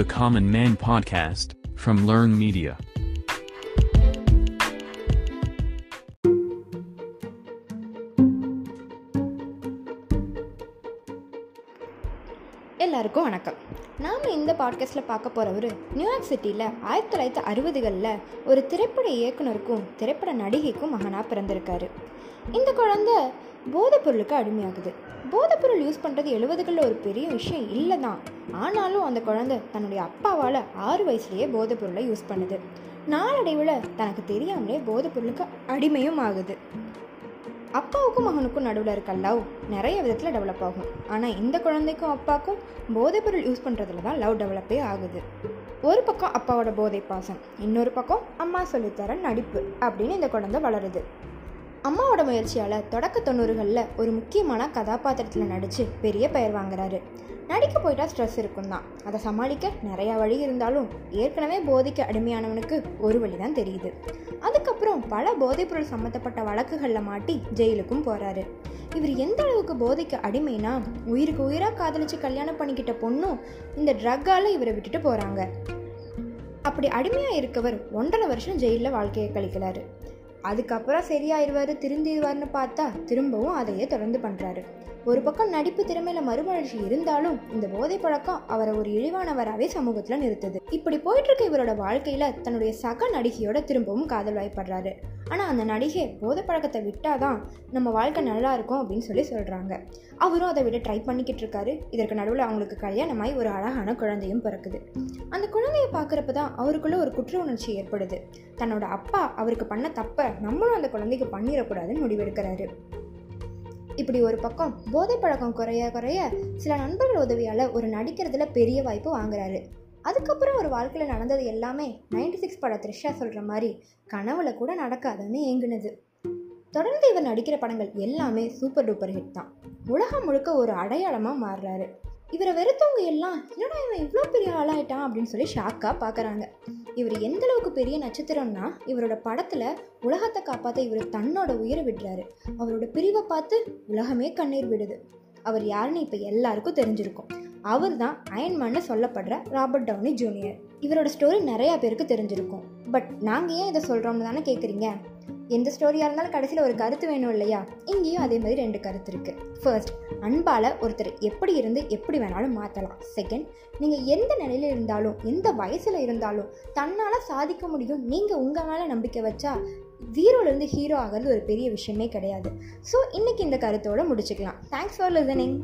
the Common Man podcast from Learn Media. எல்லாருக்கும் வணக்கம் நாம் இந்த பாட்காஸ்ட்டில் பார்க்க போகிறவர் நியூயார்க் சிட்டியில் ஆயிரத்தி தொள்ளாயிரத்தி அறுபதுகளில் ஒரு திரைப்பட இயக்குனருக்கும் திரைப்பட நடிகைக்கும் மகனாக பிறந்திருக்காரு இந்த குழந்தை போதைப்பொருளுக்கு அடிமையாகுது. போதைப்பொருள் யூஸ் பண்ணுறது எழுபதுகளில் ஒரு பெரிய விஷயம் இல்லை தான் ஆனாலும் அந்த குழந்தை தன்னுடைய அப்பாவால் ஆறு வயசுலேயே போதைப்பொருளை யூஸ் பண்ணுது. நாளடைவில் தனக்கு தெரியாமலே போதைப்பொருளுக்கு அடிமையும் ஆகுது. அப்பாவுக்கும் மகனுக்கும் நடுவில் இருக்க லவ் நிறைய விதத்தில் டெவலப் ஆகும். ஆனால் இந்த குழந்தைக்கும் அப்பாவுக்கும் போதைப்பொருள் யூஸ் பண்ணுறதுல தான் லவ் டெவலப்பே ஆகுது. ஒரு பக்கம் அப்பாவோட போதை பாசம் இன்னொரு பக்கம் அம்மா சொல்லித்தர நடிப்பு அப்படின்னு இந்த குழந்தை வளருது. அம்மாவோட முயற்சியால் தொடக்க தொண்ணூறுகளில் ஒரு முக்கியமான கதாபாத்திரத்தில் நடித்து பெரிய பெயர் வாங்குறாரு. நடிக்க போயிட்டா ஸ்ட்ரெஸ் இருக்கும் தான் அதை சமாளிக்க நிறையா வழி இருந்தாலும் ஏற்கனவே போதைக்கு அடிமையானவனுக்கு ஒரு வழி தான் தெரியுது. அதுக்கப்புறம் பல போதைப்பொருள் சம்மந்தப்பட்ட வழக்குகளில் மாட்டி ஜெயிலுக்கும் போகிறாரு இவர் எந்த அளவுக்கு போதைக்கு அடிமைனா உயிருக்கு உயிராக காதலிச்சு கல்யாணம் பண்ணிக்கிட்ட பொண்ணும் இந்த ட்ரக்கால் இவரை விட்டுட்டு போகிறாங்க அப்படி அடிமையாக இருக்கவர் ஒன்றரை வருஷம் ஜெயிலில் வாழ்க்கையை கழிக்கிறாரு. அதுக்கப்புறம் சரியாயிடுவார் திருந்திடுவார்னு பார்த்தா திரும்பவும் அதையே தொடர்ந்து பண்ணுறாரு ஒரு பக்கம் நடிப்பு திறமையில மறுமலர்ச்சி இருந்தாலும் இந்த போதை பழக்கம் அவரை ஒரு இழிவானவராகவே சமூகத்தில் நிறுத்துது. இப்படி போயிட்டு இருக்க இவரோட வாழ்க்கையில தன்னுடைய சக நடிகையோட திரும்பவும் காதல் வாய்ப்படுறாரு. ஆனால் அந்த நடிகை போதை பழக்கத்தை விட்டாதான் நம்ம வாழ்க்கை நல்லா இருக்கும் அப்படின்னு சொல்லி சொல்கிறாங்க அவரும் அதை விட ட்ரை பண்ணிக்கிட்டு இருக்காரு. இதற்கு நடுவில் அவங்களுக்கு கல்யாணமாய் ஒரு அழகான குழந்தையும் பிறக்குது. அந்த குழந்தைய பார்க்குறப்ப தான் அவருக்குள்ள ஒரு குற்ற உணர்ச்சி ஏற்படுது. தன்னோட அப்பா அவருக்கு பண்ண தப்பை நம்மளும் அந்த குழந்தைக்கு பண்ணிடக்கூடாதுன்னு முடிவெடுக்கிறாரு. இப்படி ஒரு பக்கம் போதை பழக்கம் குறைய குறைய சில நண்பர்கள் உதவியால் ஒரு நடிக்கிறதுல பெரிய வாய்ப்பு வாங்குறாரு. அதுக்கப்புறம் ஒரு வாழ்க்கையில் நடந்தது எல்லாமே நைன்டி சிக்ஸ் பட த்ரிஷா சொல்கிற மாதிரி கனவுல கூட நடக்காதுன்னு ஏங்குனது. தொடர்ந்து இவர் நடிக்கிற படங்கள் எல்லாமே சூப்பர் டூப்பர் ஹிட் தான். உலகம் முழுக்க ஒரு அடையாளமாக மாறுறாரு. இவரை வெறுத்தவங்க எல்லாம் என்னடா இவன் இவ்வளோ பெரிய ஆளாயிட்டான்? அப்படின்னு சொல்லி ஷாக்காக பார்க்குறாங்க இவர் எந்த அளவுக்கு பெரிய நட்சத்திரம்னா இவரோட படத்தில் உலகத்தை காப்பாற்ற இவர் தன்னோட உயிரை விடுறாரு. அவரோட பிரிவை பார்த்து உலகமே கண்ணீர் விடுது. அவர் யாருன்னு இப்போ எல்லாருக்கும் தெரிஞ்சிருக்கும். அவர் தான் அயன்மான்னு சொல்லப்படுற ராபர்ட் டவுனி ஜூனியர் இவரோட ஸ்டோரி நிறையா பேருக்கு தெரிஞ்சிருக்கும். பட் நாங்கள் ஏன் இதை சொல்கிறோம்னு தானே கேட்குறீங்க எந்த ஸ்டோரியாக இருந்தாலும் கடைசியில் ஒரு கருத்து வேணும் இல்லையா? இங்கேயும் அதே மாதிரி ரெண்டு கருத்து இருக்குது ஃபர்ஸ்ட் அன்பால் ஒருத்தர் எப்படி இருந்து எப்படி வேணாலும் மாற்றலாம் செகண்ட் நீங்கள் எந்த நிலையில் இருந்தாலும் எந்த வயசில் இருந்தாலும் தன்னால் சாதிக்க முடியும். நீங்கள் உங்கள் மேலே நம்பிக்கை வச்சா ஜீரோலேருந்து ஹீரோ ஆகிறது ஒரு பெரிய விஷயமே கிடையாது. ஸோ இன்றைக்கி இந்த கருத்தோடு முடிச்சுக்கலாம். Thanks for listening